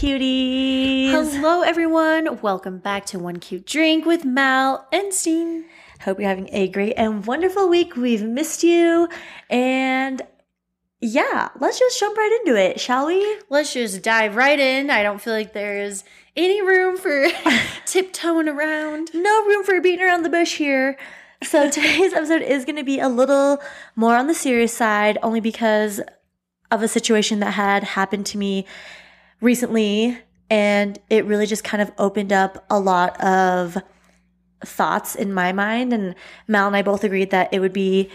Hello, cuties. Hello, everyone. Welcome back to One Cute Drink with Mal and Steen. Hope you're having a great and wonderful week. We've missed you. And yeah, let's just jump right into it, shall we? Let's just dive right in. I don't feel like there's any room for tiptoeing around. No room for beating around the bush here. So today's episode is going to be a little more on the serious side, only because of a situation that had happened to me recently. And it really just kind of opened up a lot of thoughts in my mind. And Mal and I both agreed that it would be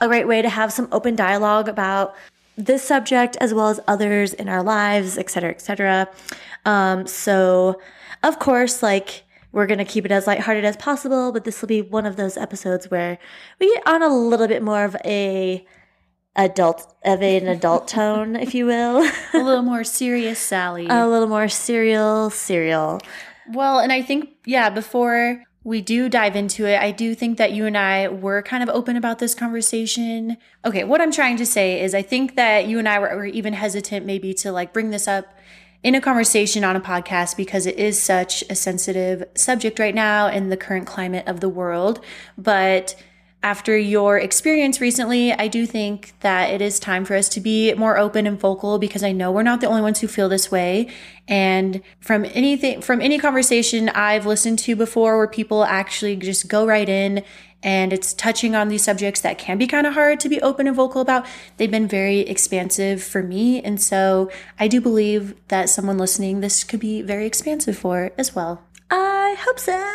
a great way to have some open dialogue about this subject as well as others in our lives, et cetera, et cetera. Um, so, of course, like, we're to keep it as lighthearted as possible, but this will be one of those episodes where we get on a little bit more of a adult of an adult tone, if you will. a little more serious, Sally. a little more serial, serial. Well, and I think, yeah, before we do dive into it, I do think that you and I were kind of open about this conversation. Okay, what I'm trying to say is I think that you and I were, were even hesitant maybe to like bring this up in a conversation on a podcast because it is such a sensitive subject right now in the current climate of the world. But after your experience recently, I do think that it is time for us to be more open and vocal because I know we're not the only ones who feel this way. And from anything, from any conversation I've listened to before where people actually just go right in and it's touching on these subjects that can be kind of hard to be open and vocal about, they've been very expansive for me. And so I do believe that someone listening, this could be very expansive for as well. I hope so.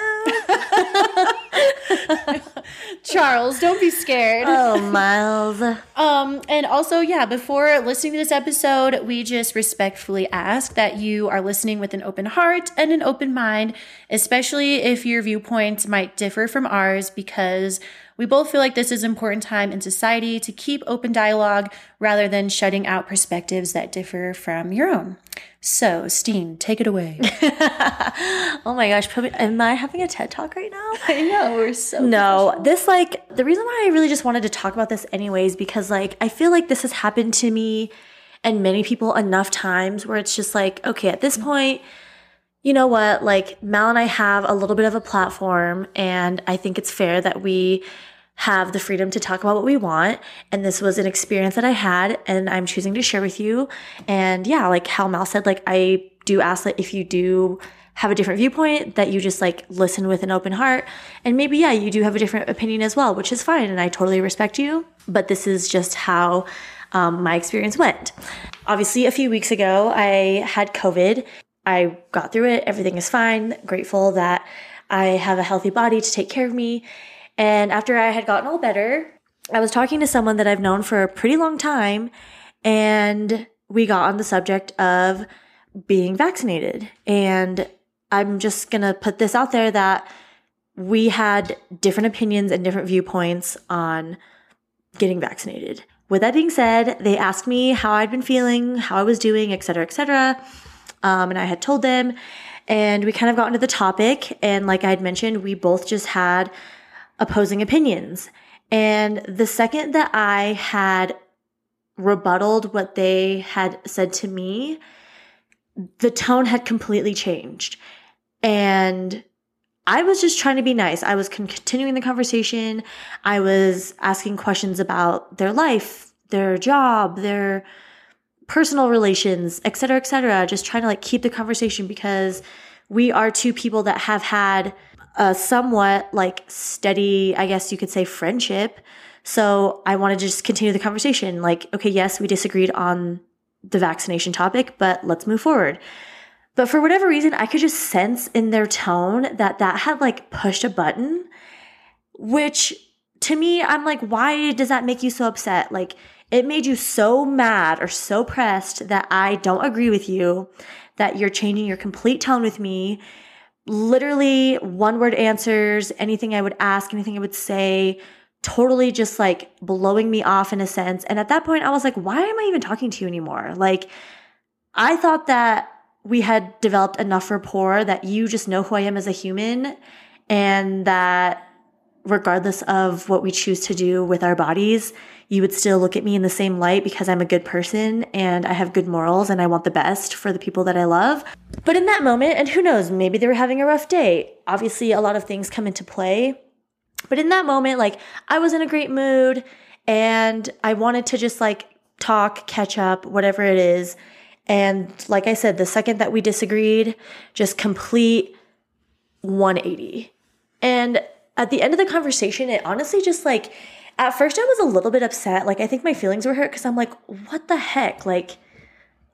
Charles, don't be scared. Oh, Miles. Um, and also, yeah, before listening to this episode, we just respectfully ask that you are listening with an open heart and an open mind, especially if your viewpoints might differ from ours, because we both feel like this is an important time in society to keep open dialogue rather than shutting out perspectives that differ from your own. So, Steen, take it away. oh my gosh, am I having a TED talk right now? I know, we're so No, this like the reason why I really just wanted to talk about this anyways because like I feel like this has happened to me and many people enough times where it's just like, okay, at this point, you know what? Like Mal and I have a little bit of a platform and I think it's fair that we have the freedom to talk about what we want. And this was an experience that I had and I'm choosing to share with you. And yeah, like how Mal said, like I do ask that if you do have a different viewpoint, that you just like listen with an open heart. And maybe, yeah, you do have a different opinion as well, which is fine. And I totally respect you. But this is just how um, my experience went. Obviously, a few weeks ago, I had COVID. I got through it. Everything is fine. Grateful that I have a healthy body to take care of me. And after I had gotten all better, I was talking to someone that I've known for a pretty long time, and we got on the subject of being vaccinated. And I'm just gonna put this out there that we had different opinions and different viewpoints on getting vaccinated. With that being said, they asked me how I'd been feeling, how I was doing, et cetera, et cetera. Um, and I had told them, and we kind of got into the topic. And like I had mentioned, we both just had opposing opinions. And the second that I had rebutted what they had said to me, the tone had completely changed. And I was just trying to be nice. I was continuing the conversation. I was asking questions about their life, their job, their personal relations, et cetera, et cetera. Just trying to like keep the conversation because we are two people that have had a somewhat like steady, I guess you could say, friendship. So I wanted to just continue the conversation. Like, okay, yes, we disagreed on the vaccination topic, but let's move forward. But for whatever reason, I could just sense in their tone that that had like pushed a button, which to me, I'm like, why does that make you so upset? Like, it made you so mad or so pressed that I don't agree with you, that you're changing your complete tone with me literally one word answers, anything I would ask, anything I would say, totally just like blowing me off in a sense. And at that point, I was like, why am I even talking to you anymore? Like, I thought that we had developed enough rapport that you just know who I am as a human and that regardless of what we choose to do with our bodies, you would still look at me in the same light because I'm a good person and I have good morals and I want the best for the people that I love. But in that moment, and who knows, maybe they were having a rough day. Obviously, a lot of things come into play. But in that moment, like I was in a great mood and I wanted to just like talk, catch up, whatever it is. And like I said, the second that we disagreed, just complete 180. And at the end of the conversation, it honestly just like, at first I was a little bit upset. Like, I think my feelings were hurt because I'm like, what the heck? Like,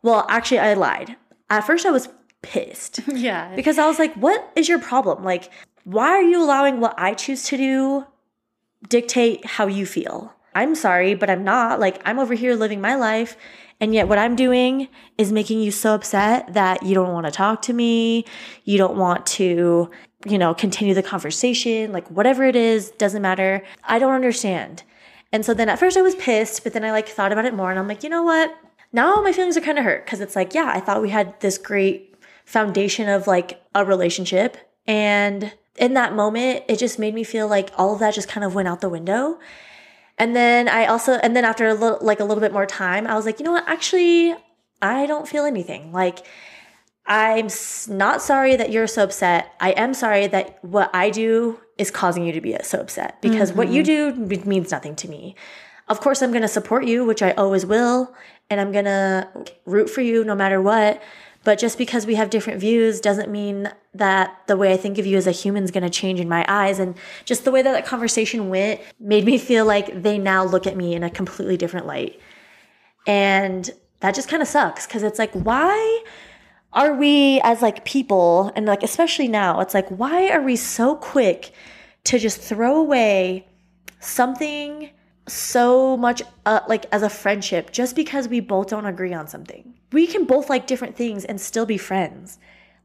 well, actually, I lied. At first, I was pissed. Yeah. Because I was like, what is your problem? Like, why are you allowing what I choose to do dictate how you feel? I'm sorry, but I'm not. Like, I'm over here living my life. And yet, what I'm doing is making you so upset that you don't want to talk to me. You don't want to you know, continue the conversation, like whatever it is, doesn't matter. I don't understand. And so then at first I was pissed, but then I like thought about it more and I'm like, you know what? Now my feelings are kind of hurt because it's like, yeah, I thought we had this great foundation of like a relationship. And in that moment, it just made me feel like all of that just kind of went out the window. And then I also, and then after a little, like a little bit more time, I was like, you know what? Actually, I don't feel anything. Like, I'm not sorry that you're so upset. I am sorry that what I do is causing you to be so upset because mm-hmm. what you mm-hmm. do means nothing to me. Of course, I'm going to support you, which I always will, and I'm going to root for you no matter what. But just because we have different views doesn't mean that the way I think of you as a human is going to change in my eyes. And just the way that that conversation went made me feel like they now look at me in a completely different light. And that just kind of sucks because it's like, why? are we as like people and like especially now it's like why are we so quick to just throw away something so much uh, like as a friendship just because we both don't agree on something we can both like different things and still be friends.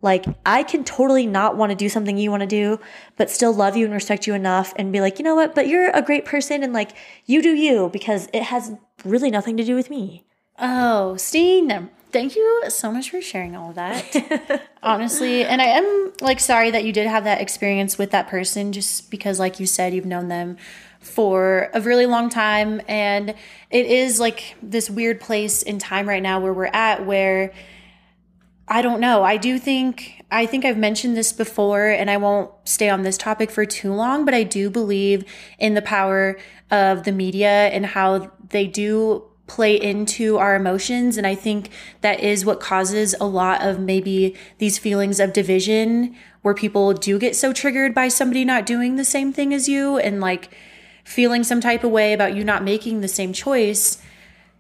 Like i can totally not want to do something you want to do but still love you and respect you enough and be like you know what? But you're a great person and like you do you because it has really nothing to do with me. Oh steen Thank you so much for sharing all of that. Honestly, and I am like sorry that you did have that experience with that person just because like you said you've known them for a really long time and it is like this weird place in time right now where we're at where I don't know. I do think I think I've mentioned this before and I won't stay on this topic for too long, but I do believe in the power of the media and how they do play into our emotions. And I think that is what causes a lot of maybe these feelings of division where people do get so triggered by somebody not doing the same thing as you and like feeling some type of way about you not making the same choice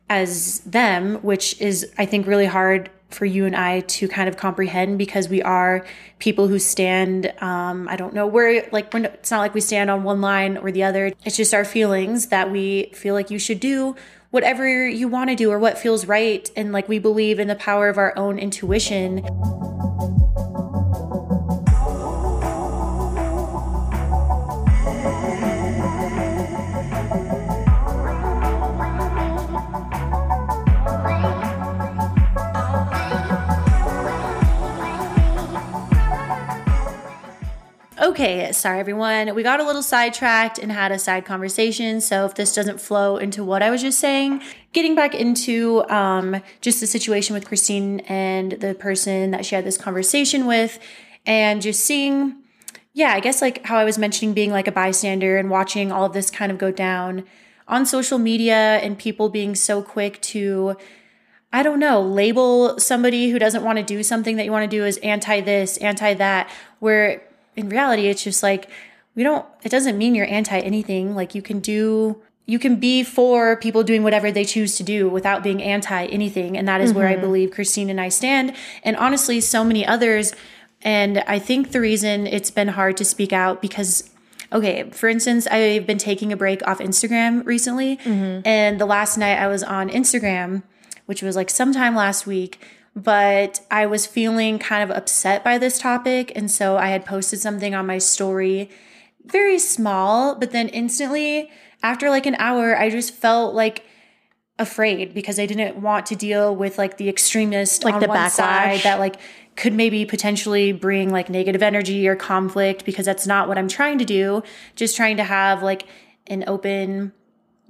as them, which is, I think, really hard for you and I to kind of comprehend because we are people who stand, um, I don't know, we're like, we're, it's not like we stand on one line or the other. It's just our feelings that we feel like you should do whatever you want to do or what feels right. And like we believe in the power of our own intuition. Okay, sorry everyone. We got a little sidetracked and had a side conversation. So if this doesn't flow into what I was just saying, getting back into um, just the situation with Christine and the person that she had this conversation with, and just seeing, yeah, I guess like how I was mentioning being like a bystander and watching all of this kind of go down on social media and people being so quick to I don't know, label somebody who doesn't want to do something that you want to do as anti this, anti that, where in reality, it's just like, we don't, it doesn't mean you're anti anything. Like you can do, you can be for people doing whatever they choose to do without being anti anything. And that is mm-hmm. where I mm-hmm. believe Christine and I stand. And honestly, so many others. And I think the reason it's been hard to speak out because okay, for instance, I've been taking a break off Instagram recently. Mm-hmm. And the last night I was on Instagram, which was like sometime last week, but I was feeling kind of upset by this topic. And so I had posted something on my story, very small, but then instantly, after like an hour, I just felt like afraid because I didn't want to deal with like the extremist Like on the one backlash. side that like could maybe potentially bring like negative energy or conflict because that's not what I'm trying to do. Just trying to have like an open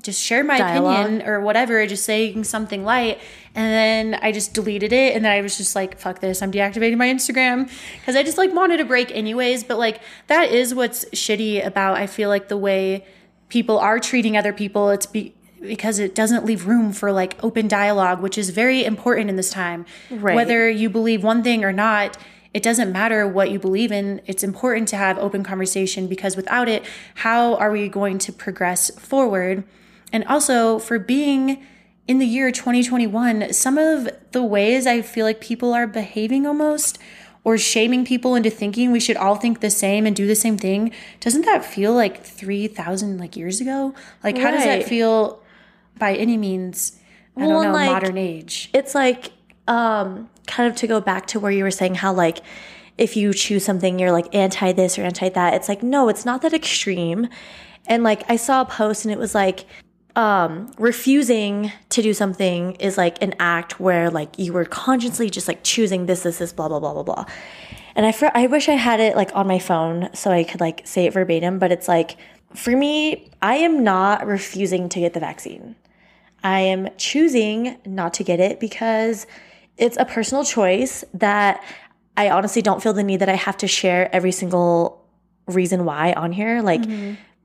just share my Dialogue. opinion or whatever, just saying something light. And then I just deleted it. And then I was just like, fuck this, I'm deactivating my Instagram. Cause I just like wanted a break anyways. But like, that is what's shitty about, I feel like the way people are treating other people. It's be- because it doesn't leave room for like open dialogue, which is very important in this time. Right. Whether you believe one thing or not, it doesn't matter what you believe in. It's important to have open conversation because without it, how are we going to progress forward? And also for being in the year 2021, some of the ways I feel like people are behaving almost or shaming people into thinking we should all think the same and do the same thing, doesn't that feel like 3,000 like years ago? Like how does that feel by any means? I Well, don't know, like, modern age. it's like um kind of to go back to where you were saying how like if you choose something you're like anti this or anti that it's like no it's not that extreme and like i saw a post and it was like um refusing to do something is like an act where like you were consciously just like choosing this this this blah blah blah blah blah. And i fr- i wish i had it like on my phone so i could like say it verbatim but it's like for me i am not refusing to get the vaccine. I am choosing not to get it because it's a personal choice that I honestly don't feel the need that I have to share every single reason why on here. Like,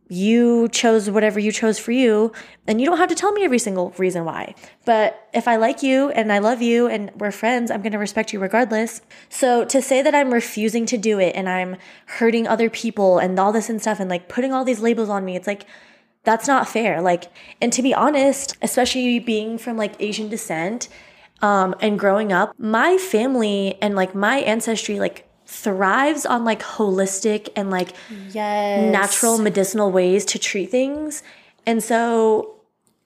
you chose whatever you chose for you, and you don't have to tell me every single reason why. But if I like you and I love you and we're friends, I'm going to respect you regardless. So to say that I'm refusing to do it and I'm hurting other people and all this and stuff and like putting all these labels on me, it's like, that's not fair. Like, and to be honest, especially being from like Asian descent, um, and growing up, my family and like my ancestry like thrives on like holistic and like Yes. natural medicinal ways to treat things. And so,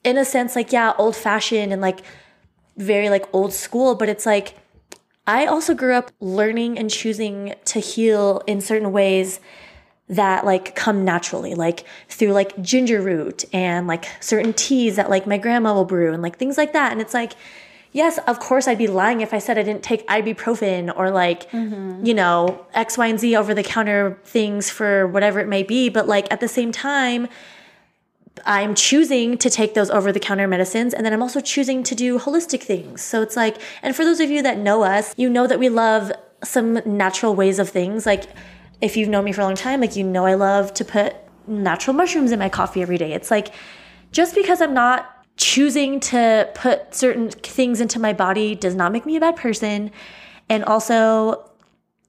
in a sense, like, yeah, old fashioned and like very like old school, but it's like I also grew up learning and choosing to heal in certain ways that like come naturally, like through like ginger root and like certain teas that like my grandma will brew and like things like that. And it's like, yes, of course I'd be lying if I said I didn't take ibuprofen or like, mm-hmm. you know, X, Y, and Z over the counter things for whatever it may be. But like at the same time, I'm choosing to take those over the counter medicines and then I'm also choosing to do holistic things. So it's like, and for those of you that know us, you know that we love some natural ways of things. Like if you've known me for a long time, like you know I love to put natural mushrooms in my coffee every day. It's like just because I'm not choosing to put certain things into my body does not make me a bad person. And also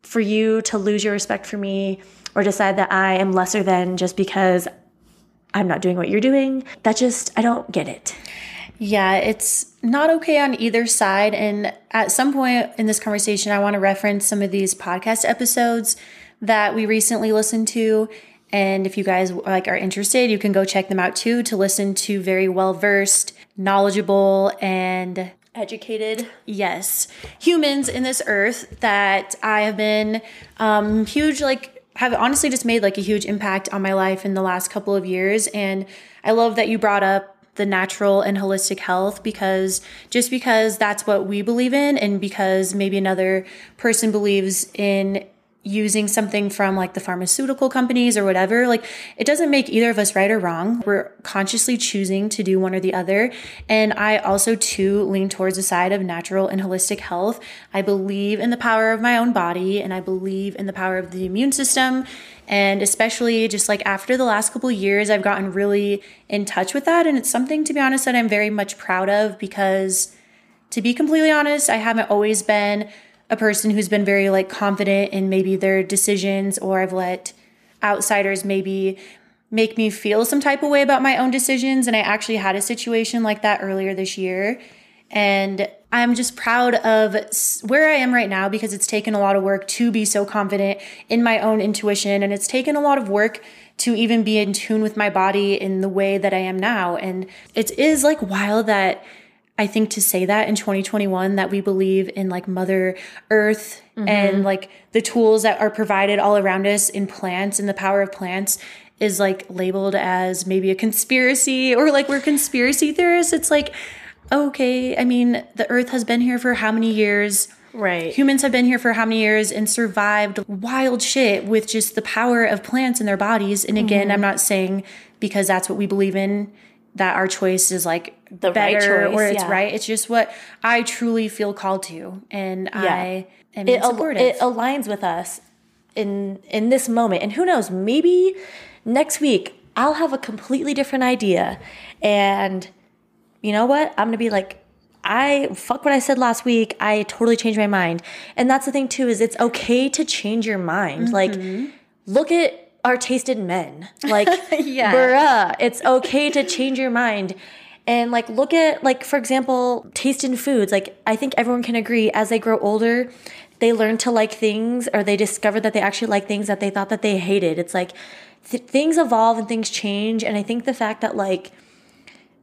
for you to lose your respect for me or decide that I am lesser than just because I'm not doing what you're doing. That just, I don't get it. Yeah, it's not okay on either side. And at some point in this conversation, I want to reference some of these podcast episodes that we recently listened to. And if you guys like are interested, you can go check them out too to listen to very well versed, knowledgeable, and Educated. yes, humans in this earth that I have been um, huge, like, have honestly just made like a huge impact on my life in the last couple of years. And I love that you brought up the natural and holistic health because just because that's what we believe in, and because maybe another person believes in using something from like the pharmaceutical companies or whatever, like it doesn't make either of us right or wrong. We're consciously choosing to do one or the other. And I also too lean towards the side of natural and holistic health. I believe in the power of my own body and I believe in the power of the immune system. And especially just like after the last couple years, I've gotten really in touch with that. And it's something to be honest that I'm very much proud of because to be completely honest, I haven't always been a person who's been very like confident in maybe their decisions or I've let outsiders maybe make me feel some type of way about my own decisions. And I actually had a situation like that earlier this year. And I'm just proud of where I am right now because it's taken a lot of work to be so confident in my own intuition. And it's taken a lot of work to even be in tune with my body in the way that I am now. And it is like wild that I think to say that in 2021 that we believe in like mother earth and like the tools that are provided all around us in plants and the power of plants is like labeled as maybe a conspiracy or like we're conspiracy theorists it's like okay, I mean, the earth has been here for how many years? Right. Humans have been here for how many years and survived wild shit with just the power of plants in their bodies. And again, Mm-hmm. I'm not saying because that's what we believe in that our choice is like The right better choice, or it's yeah. right. It's just what I truly feel called to, and I am it, al- it aligns with us in in this moment and who knows maybe next week i'll have a completely different idea and you know what i'm gonna be like i fuck what i said last week i totally changed my mind and that's the thing too is it's okay to change your mind like mm-hmm. look at our tasted men. Like Yeah. bruh it's okay to change your mind. And like look at like for example taste in foods. Like i think everyone can agree as they grow older they learn to like things or they discover that they actually like things that they thought that they hated. It's like th- things evolve and things change. And i think the fact that like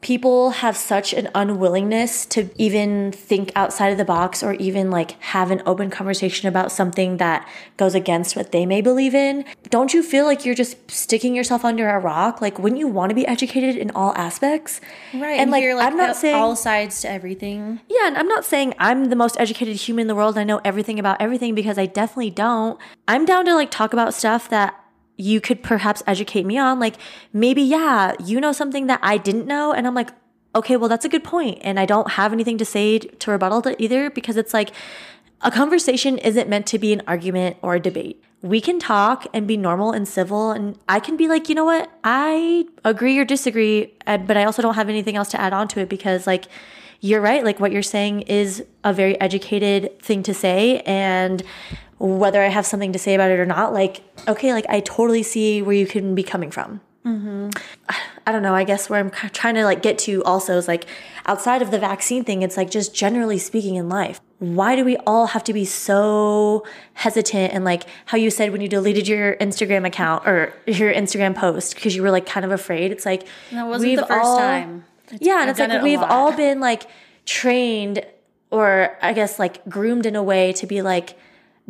people have such an unwillingness to even think outside of the box or even like have an open conversation about something that goes against what they may believe in. Don't you feel like you're just sticking yourself under a rock? Like, wouldn't you want to be educated in all aspects? right. And like, hear, I'm not saying all sides to everything. yeah, and I'm not saying I'm the most educated human in the world. I know everything about everything because I definitely don't. I'm down to like talk about stuff that you could perhaps educate me on. Like maybe, yeah, you know something that I didn't know. And I'm like, okay, well, that's a good. And I don't have anything to say to rebuttal to either because it's like a conversation isn't meant to be an argument or a debate. We can talk and be normal and civil, and I can be like, you know what, I agree or disagree, uh, but I also don't have anything else to add on to it because, like, you're right. Like, what you're saying is a very educated thing to say, and whether I have something to say about it or not, like, okay, like, I totally see where you can be coming from. Mm-hmm. I don't know. I guess where I'm trying to like get to also is like outside of the vaccine thing, it's like just generally speaking in life. Why do we all have to be so hesitant and like how you said when you deleted your Instagram account or your Instagram post because you were like kind of afraid? It's like That wasn't the first time. It's- yeah, and I've it's like it we've lot. all been like trained or I guess like groomed in a way to be like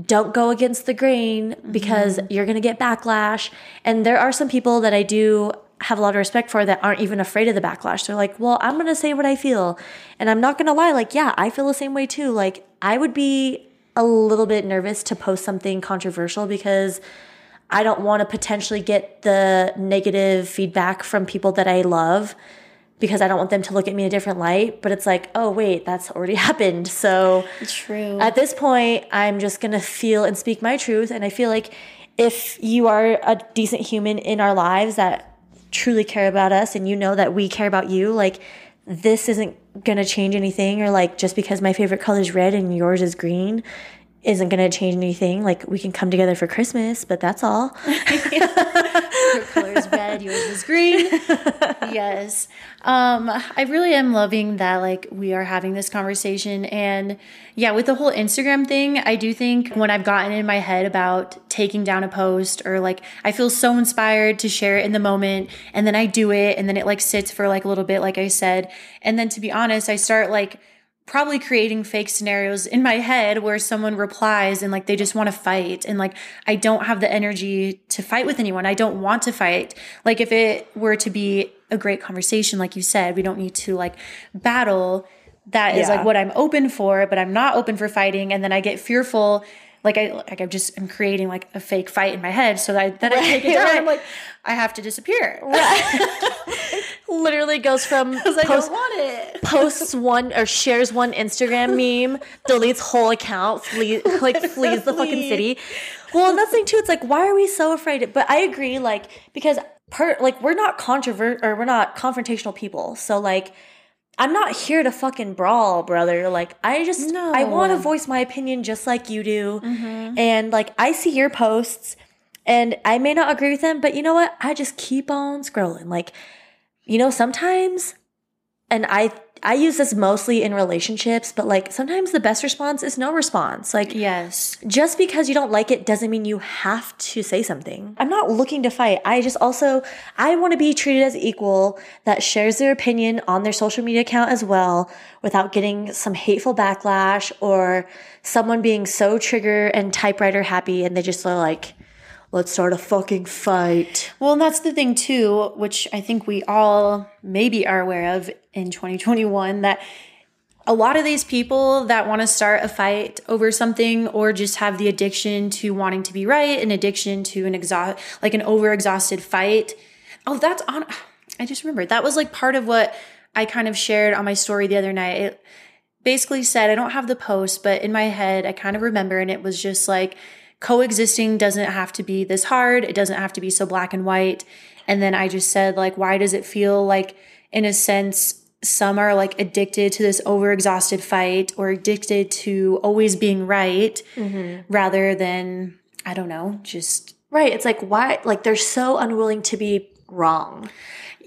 don't go against the grain because Mm-hmm. you're going to get backlash. And there are some people that I do have a lot of respect for that aren't even afraid of the backlash. They're like, "Well, I'm going to say what I feel." And I'm not going to lie, like, yeah, I feel the same way too. Like, I would be a little bit nervous to post something controversial because I don't want to potentially get the negative feedback from people that I love because I don't want them to look at me in a different light. But it's like, oh, wait, that's already happened. So True. at this point, I'm just going to feel and speak my truth. And I feel like if you are a decent human in our lives that truly care about us and you know that we care about you, like, this isn't going to change anything. Or like, just because my favorite color is red and yours is green isn't going to change anything. Like, we can come together for Christmas, but that's all. Your color is red, yours is green. yes. Um, I really am loving that like we are having this conversation and yeah, with the whole Instagram thing, I do think when I've gotten in my head about taking down a post or like I feel so inspired to share it in the moment and then I do it and then it like sits for like a little bit like I said. And then to be honest, I start like probably creating fake scenarios in my head where someone replies and like they just want to fight and like I don't have the energy to fight with anyone. I don't want to fight. Like if it were to be a great conversation like you said, we don't need to like battle. That is Yeah. like what I'm open for, but I'm not open for fighting and then I get fearful like I like I'm just I'm creating like a fake fight in my head so that I, then I take it down. right. I'm like I have to disappear. Right. Literally goes from Because I don't want it. posts one or shares one Instagram meme, deletes whole account, flee, like flees the fucking city. Well, and that's the thing too. It's like, why are we so afraid? But I agree, like because per like we're not controvert or we're not confrontational people. So like, I'm not here to fucking brawl, brother. Like I just No. I want to voice my opinion just like you do, mm-hmm. and like I see your posts. And I may not agree with them, but you know what? I just keep on scrolling. Like, you know, sometimes and I I use this mostly in relationships, but like sometimes the best response is no response. Like Yes. just because you don't like it doesn't mean you have to say something. I'm not looking to fight. I just also I want to be treated as equal that shares their opinion on their social media account as well without getting some hateful backlash or someone being so trigger and typewriter happy and they just are like let's start a fucking fight. Well, and that's the thing too, which I think we all maybe are aware of in 2021 that a lot of these people that want to start a fight over something or just have the addiction to wanting to be right, an addiction to an exhaust like an overexhausted fight. Oh, that's on I just remembered. That was like part of what I kind of shared on my story the other night. It basically said I don't have the post, but in my head I kind of remember and it was just like coexisting doesn't have to be this hard. It doesn't have to be so black and white. And then I just said like why does it feel like in a sense some are like addicted to this overexhausted fight or addicted to always being right mm-hmm. rather than i don't know just right it's like why like they're so unwilling to be wrong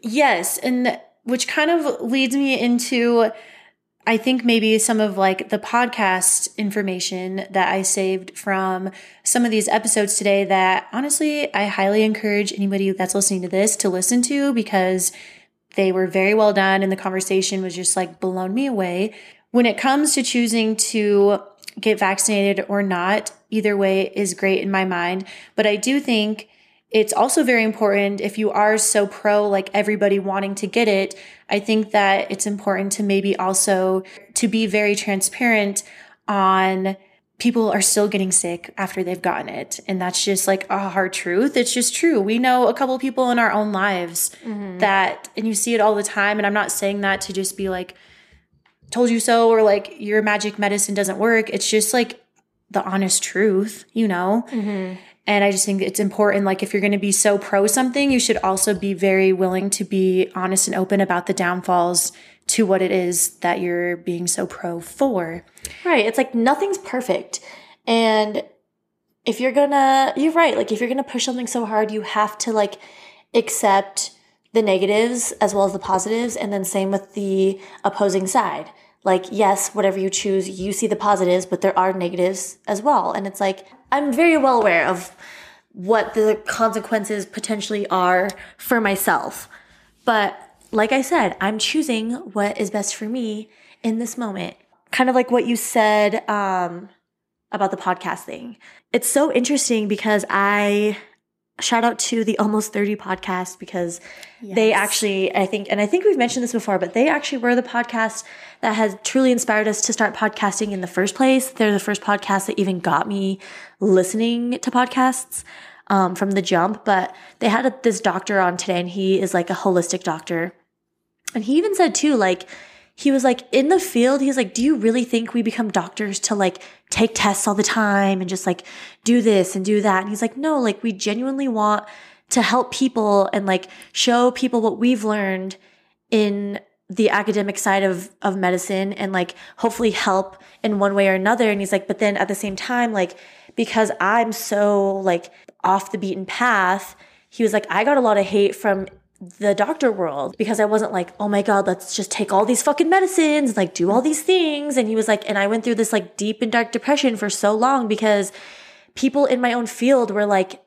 yes and which kind of leads me into I think maybe some of like the podcast information that I saved from some of these episodes today that honestly I highly encourage anybody that's listening to this to listen to because they were very well done and the conversation was just like blown me away. When it comes to choosing to get vaccinated or not, either way is great in my mind. But I do think it's also very important if you are so pro like everybody wanting to get it, I think that it's important to maybe also to be very transparent on people are still getting sick after they've gotten it. And that's just like a hard truth. It's just true. We know a couple people in our own lives mm-hmm. that, and you see it all the time. And I'm not saying that to just be like, told you so, or like your magic medicine doesn't work. It's just like the honest truth, you know? Mm-hmm. And I just think it's important. Like, if you're going to be so pro something, you should also be very willing to be honest and open about the downfalls to what it is that you're being so pro for. Right. It's like nothing's perfect. And if you're gonna, you're right. Like, if you're gonna push something so hard, you have to like accept the negatives as well as the positives. And then same with the opposing side. Like, yes, whatever you choose, you see the positives, but there are negatives as well. And it's like, I'm very well aware of what the consequences potentially are for myself. But like I said, I'm choosing what is best for me in this moment. Kind of like what you said um, about the podcast thing. It's so interesting because I shout out to the Almost 30 podcast because yes. they actually, I think, and I think we've mentioned this before, but they actually were the podcast that has truly inspired us to start podcasting in the first place. They're the first podcast that even got me listening to podcasts um, from the jump. But they had a, this doctor on today, and he is like a holistic doctor. And he even said, too, like, he was like in the field he's like do you really think we become doctors to like take tests all the time and just like do this and do that? And he's like no like we genuinely want to help people and like show people what we've learned in the academic side of of medicine and like hopefully help in one way or another. And he's like but then at the same time like because I'm so like off the beaten path he was like I got a lot of hate from the doctor world because I wasn't like, oh my God, let's just take all these fucking medicines, like do all these things. And he was like, and I went through this like deep and dark depression for so long because people in my own field were like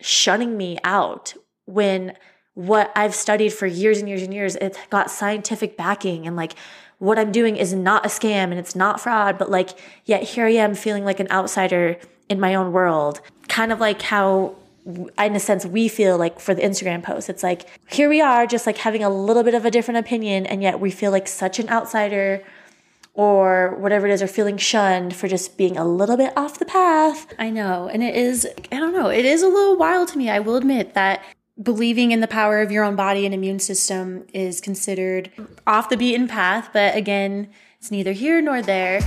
shunning me out when what I've studied for years and years and years, it's got scientific backing and like what I'm doing is not a scam and it's not fraud, but like, yet here I am feeling like an outsider in my own world. Kind of like how in a sense we feel like for the Instagram post. It's like here we are just like having a little bit of a different opinion and yet we feel like such an outsider or whatever it is or feeling shunned for just being a little bit off the path. I know. And it is I don't know, it is a little wild to me. I will admit that believing in the power of your own body and immune system is considered off the beaten path, but again, it's neither here nor there.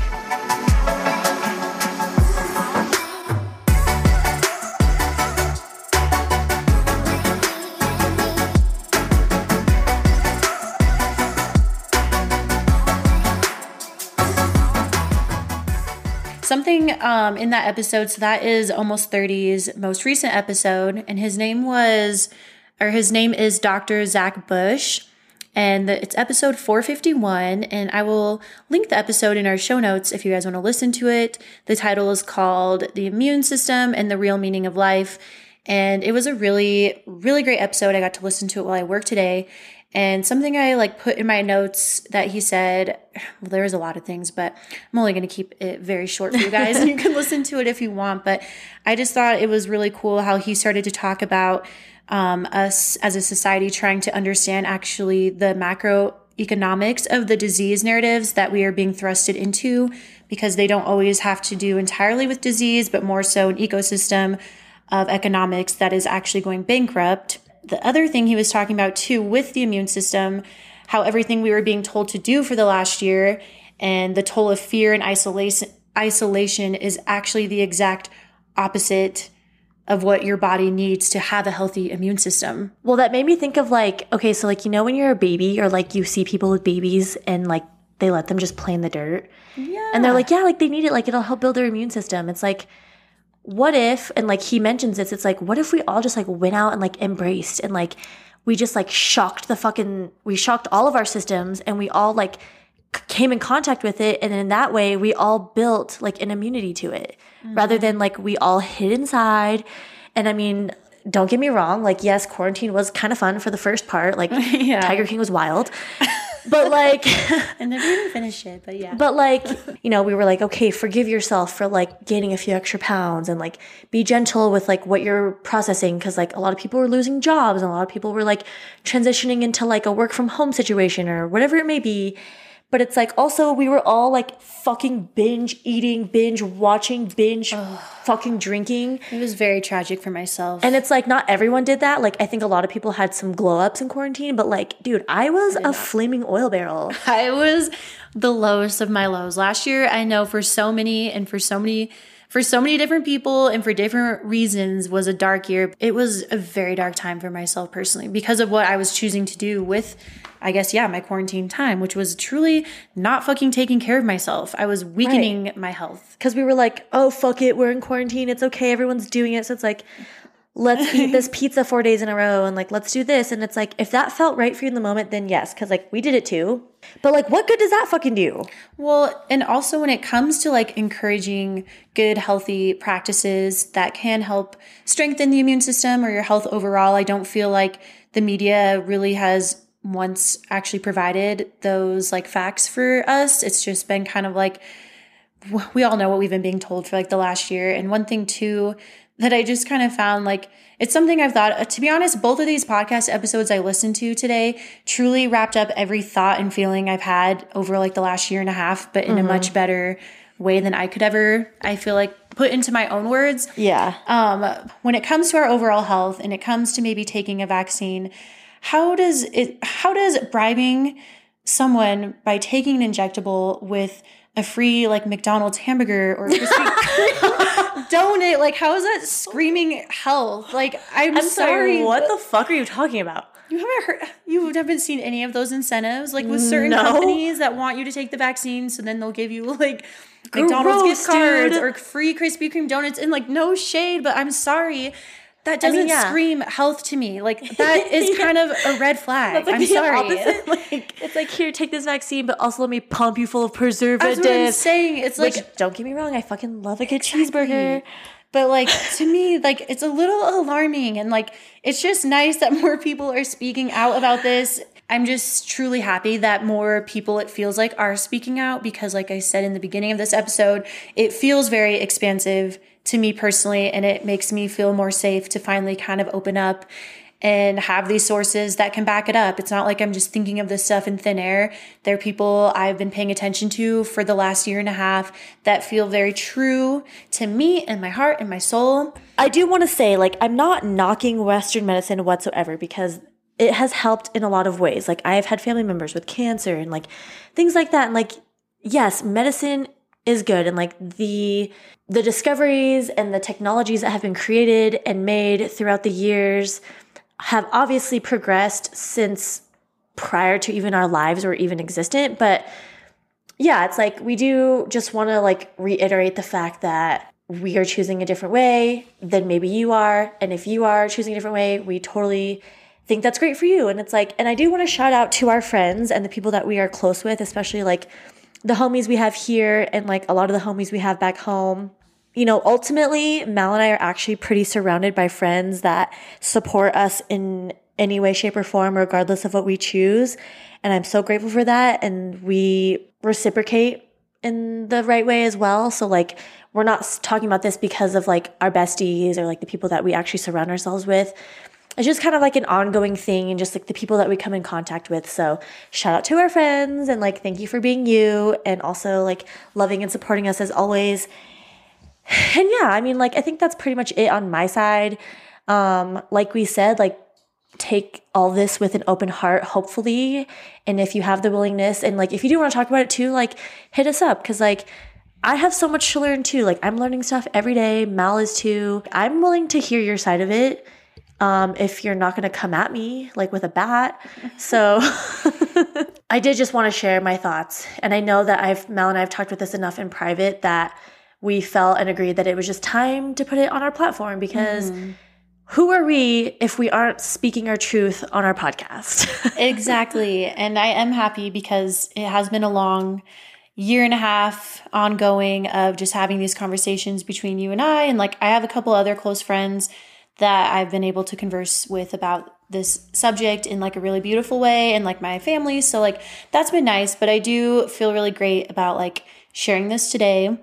Something um, in that episode. So that is almost 30's most recent episode, and his name was, or his name is Dr. Zach Bush. And the, it's episode 451, and I will link the episode in our show notes if you guys want to listen to it. The title is called The Immune System and the Real Meaning of Life. And it was a really, really great episode. I got to listen to it while I worked today. And something I like put in my notes that he said, well, there was a lot of things, but I'm only going to keep it very short for you guys and you can listen to it if you want. But I just thought it was really cool how he started to talk about um, us as a society trying to understand actually the macroeconomics of the disease narratives that we are being thrusted into because they don't always have to do entirely with disease, but more so an ecosystem of economics that is actually going bankrupt the other thing he was talking about too with the immune system, how everything we were being told to do for the last year and the toll of fear and isolation isolation is actually the exact opposite of what your body needs to have a healthy immune system. Well, that made me think of like, okay, so like, you know, when you're a baby or like you see people with babies and like they let them just play in the dirt. Yeah. And they're like, yeah, like they need it. Like it'll help build their immune system. It's like, what if and like he mentions this it's like what if we all just like went out and like embraced and like we just like shocked the fucking we shocked all of our systems and we all like came in contact with it and in that way we all built like an immunity to it mm-hmm. rather than like we all hid inside and i mean don't get me wrong like yes quarantine was kind of fun for the first part like yeah. tiger king was wild but like I never even finished it, but yeah. But like, you know, we were like, okay, forgive yourself for like gaining a few extra pounds and like be gentle with like what you're processing because like a lot of people were losing jobs and a lot of people were like transitioning into like a work from home situation or whatever it may be. But it's like also we were all like fucking binge eating, binge watching, binge fucking drinking. It was very tragic for myself. And it's like not everyone did that. Like I think a lot of people had some glow ups in quarantine, but like, dude, I was I a flaming oil barrel. I was the lowest of my lows. Last year, I know for so many and for so many for so many different people and for different reasons was a dark year. It was a very dark time for myself personally because of what I was choosing to do with I guess, yeah, my quarantine time, which was truly not fucking taking care of myself. I was weakening right. my health. Because we were like, oh, fuck it, we're in quarantine. It's okay. Everyone's doing it. So it's like, let's eat this pizza four days in a row and like, let's do this. And it's like, if that felt right for you in the moment, then yes. Cause like, we did it too. But like, what good does that fucking do? Well, and also when it comes to like encouraging good, healthy practices that can help strengthen the immune system or your health overall, I don't feel like the media really has once actually provided those like facts for us. It's just been kind of like we all know what we've been being told for like the last year. And one thing too that I just kind of found like it's something I've thought uh, to be honest, both of these podcast episodes I listened to today truly wrapped up every thought and feeling I've had over like the last year and a half, but in mm-hmm. a much better way than I could ever, I feel like, put into my own words. Yeah. Um, when it comes to our overall health and it comes to maybe taking a vaccine, how does it how does bribing someone by taking an injectable with a free like McDonald's hamburger or donut. Like, how is that oh. screaming health? Like, I'm, I'm sorry. sorry. What the fuck are you talking about? You haven't heard. You haven't seen any of those incentives, like with certain no. companies that want you to take the vaccine, so then they'll give you like McDonald's Gross, gift cards dude. or free Krispy Kreme donuts. And like, no shade, but I'm sorry that doesn't I mean, yeah. scream health to me. Like that is yeah. kind of a red flag. Like I'm sorry. Opposite. Like it's like here, take this vaccine, but also let me pump you full of preservatives. That's what I'm saying. It's like Which, don't get me wrong, I fucking love a good exactly. cheeseburger. But like to me, like it's a little alarming and like it's just nice that more people are speaking out about this. I'm just truly happy that more people it feels like are speaking out because like I said in the beginning of this episode, it feels very expansive to me personally and it makes me feel more safe to finally kind of open up and have these sources that can back it up. It's not like I'm just thinking of this stuff in thin air. There are people I've been paying attention to for the last year and a half that feel very true to me and my heart and my soul. I do want to say, like, I'm not knocking Western medicine whatsoever because it has helped in a lot of ways. Like, I have had family members with cancer and like things like that. And like, yes, medicine is good. And like the the discoveries and the technologies that have been created and made throughout the years have obviously progressed since prior to even our lives were even existent. But yeah it's like we do just want to like reiterate the fact that we are choosing a different way than maybe you are. And if you are choosing a different way we totally think that's great for you. And it's like and i do want to shout out to our friends and the people that we are close with especially like the homies we have here and like a lot of the homies we have back home. You know, ultimately, Mal and I are actually pretty surrounded by friends that support us in any way, shape, or form, regardless of what we choose. And I'm so grateful for that. And we reciprocate in the right way as well. So, like, we're not talking about this because of like our besties or like the people that we actually surround ourselves with. It's just kind of like an ongoing thing and just like the people that we come in contact with. So, shout out to our friends and like thank you for being you and also like loving and supporting us as always. And yeah, I mean, like, I think that's pretty much it on my side. Um, like we said, like, take all this with an open heart, hopefully. And if you have the willingness, and like, if you do want to talk about it too, like, hit us up. Cause like, I have so much to learn too. Like, I'm learning stuff every day. Mal is too. I'm willing to hear your side of it. Um, if you're not going to come at me like with a bat. So I did just want to share my thoughts. And I know that I've, Mal and I have talked with this enough in private that we felt and agreed that it was just time to put it on our platform because mm. who are we if we aren't speaking our truth on our podcast? exactly. And I am happy because it has been a long year and a half ongoing of just having these conversations between you and I. And like, I have a couple other close friends that I've been able to converse with about this subject in like a really beautiful way and like my family. So like that's been nice, but I do feel really great about like sharing this today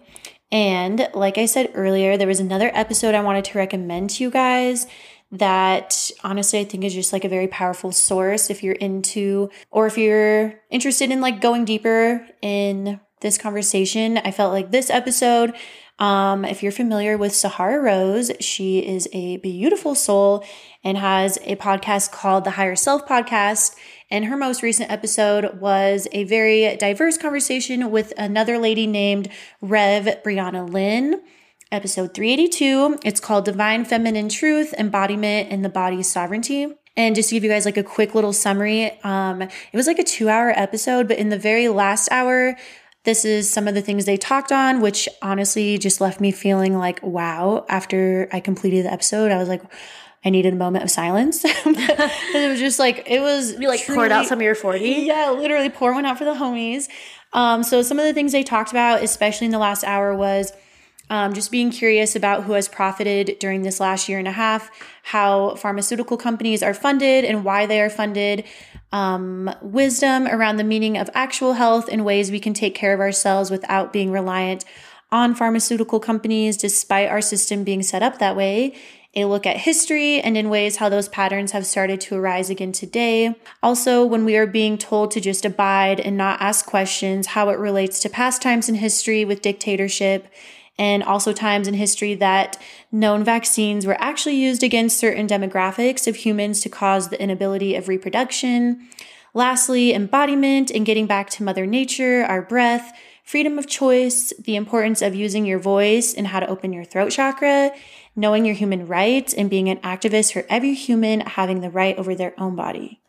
and like I said earlier, there was another episode I wanted to recommend to you guys that honestly I think is just like a very powerful source if you're into or if you're interested in like going deeper in this conversation. I felt like this episode um, if you're familiar with Sahara Rose, she is a beautiful soul and has a podcast called the Higher Self Podcast. And her most recent episode was a very diverse conversation with another lady named Rev Brianna Lynn. Episode 382. It's called Divine Feminine Truth, Embodiment, and the Body's Sovereignty. And just to give you guys like a quick little summary, um, it was like a two hour episode, but in the very last hour, this is some of the things they talked on, which honestly just left me feeling like, wow, after I completed the episode, I was like, I needed a moment of silence. it was just like it was you like truly, poured out some of your 40. Yeah, literally pour one out for the homies. Um, so some of the things they talked about, especially in the last hour, was um, just being curious about who has profited during this last year and a half, how pharmaceutical companies are funded and why they are funded, um, wisdom around the meaning of actual health and ways we can take care of ourselves without being reliant on pharmaceutical companies, despite our system being set up that way, a look at history and in ways how those patterns have started to arise again today. Also, when we are being told to just abide and not ask questions, how it relates to past times in history with dictatorship and also times in history that known vaccines were actually used against certain demographics of humans to cause the inability of reproduction. Lastly, embodiment and getting back to Mother Nature, our breath, freedom of choice, the importance of using your voice and how to open your throat chakra, knowing your human rights, and being an activist for every human having the right over their own body.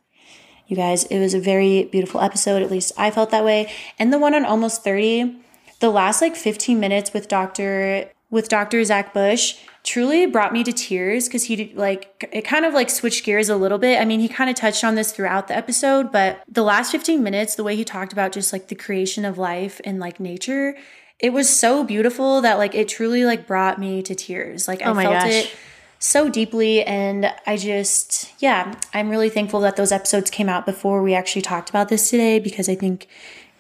You guys, it was a very beautiful episode. At least I felt that way. And the one on Almost 30, the last like 15 minutes with Dr. with Dr. Zach Bush truly brought me to tears because he like it kind of like switched gears a little bit. I mean, he kind of touched on this throughout the episode, but the last 15 minutes, the way he talked about just like the creation of life and like nature, it was so beautiful that like it truly like brought me to tears. Like I oh felt gosh. it so deeply and I just yeah, I'm really thankful that those episodes came out before we actually talked about this today because I think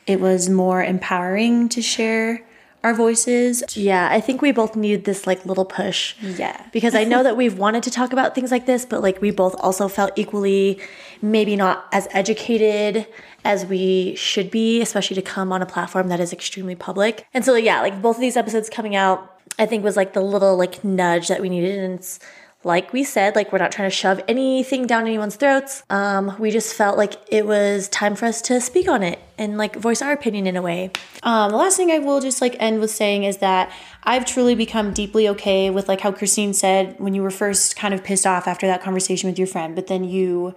it was more empowering to share our voices. Yeah, I think we both need this like little push. Yeah. Because I know that we've wanted to talk about things like this, but like we both also felt equally maybe not as educated as we should be, especially to come on a platform that is extremely public. And so, yeah, like both of these episodes coming out, I think was like the little like nudge that we needed. And it's like we said, like we're not trying to shove anything down anyone's throats. Um, we just felt like it was time for us to speak on it and like voice our opinion in a way. Um, the last thing I will just like end with saying is that I've truly become deeply okay with like how Christine said when you were first kind of pissed off after that conversation with your friend, but then you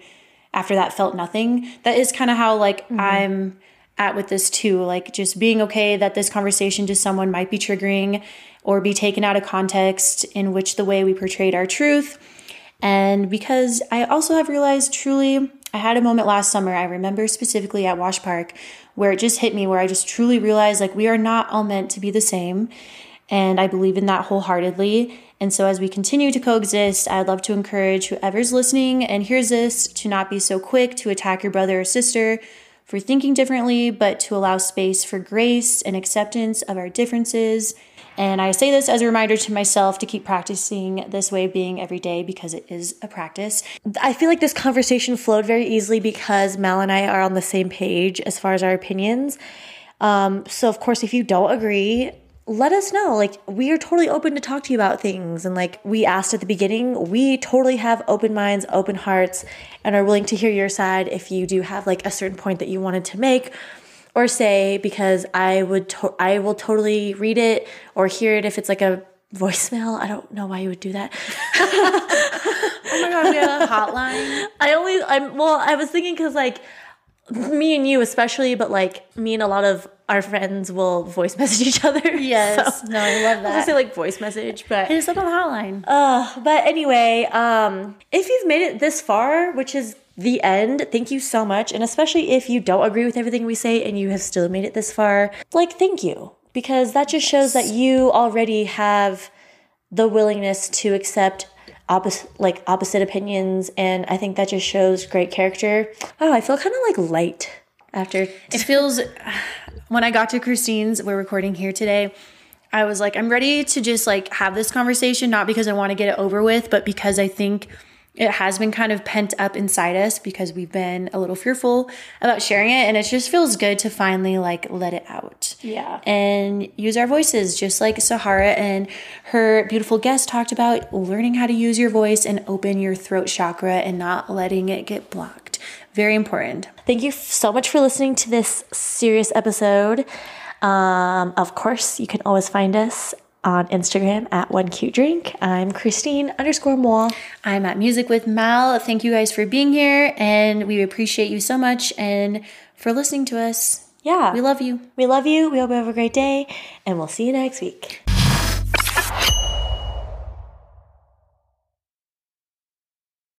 after that felt nothing. That is kind of how like mm-hmm. I'm at with this too. Like just being okay that this conversation to someone might be triggering or be taken out of context in which the way we portrayed our truth. And because I also have realized truly, I had a moment last summer, I remember specifically at Wash Park, where it just hit me, where I just truly realized like we are not all meant to be the same. And I believe in that wholeheartedly. And so, as we continue to coexist, I'd love to encourage whoever's listening and hears this to not be so quick to attack your brother or sister for thinking differently, but to allow space for grace and acceptance of our differences. And I say this as a reminder to myself to keep practicing this way of being every day because it is a practice. I feel like this conversation flowed very easily because Mal and I are on the same page as far as our opinions. Um, so, of course, if you don't agree, let us know. Like, we are totally open to talk to you about things. And, like we asked at the beginning, we totally have open minds, open hearts, and are willing to hear your side if you do have like a certain point that you wanted to make or say because I would to- I will totally read it or hear it if it's like a voicemail. I don't know why you would do that. oh my god, we have a hotline. I only I'm well, I was thinking cuz like me and you especially, but like me and a lot of our friends will voice message each other. Yes. So, no, I love that. I say like voice message, but hit us up on the hotline. Uh, but anyway, um, if you've made it this far, which is the end, thank you so much. And especially if you don't agree with everything we say and you have still made it this far, like thank you. Because that just shows that you already have the willingness to accept opposite like opposite opinions and I think that just shows great character. Oh, I feel kind of like light after it feels when I got to Christine's, we're recording here today. I was like, I'm ready to just like have this conversation, not because I want to get it over with, but because I think it has been kind of pent up inside us because we've been a little fearful about sharing it and it just feels good to finally like let it out. Yeah. And use our voices just like sahara and her beautiful guest talked about learning how to use your voice and open your throat chakra and not letting it get blocked. Very important. Thank you so much for listening to this serious episode. Um, of course you can always find us on Instagram at one cute drink. I'm Christine underscore Moore. I'm at Music with Mal. Thank you guys for being here, and we appreciate you so much and for listening to us. Yeah, we love you. We love you. We hope you have a great day, and we'll see you next week.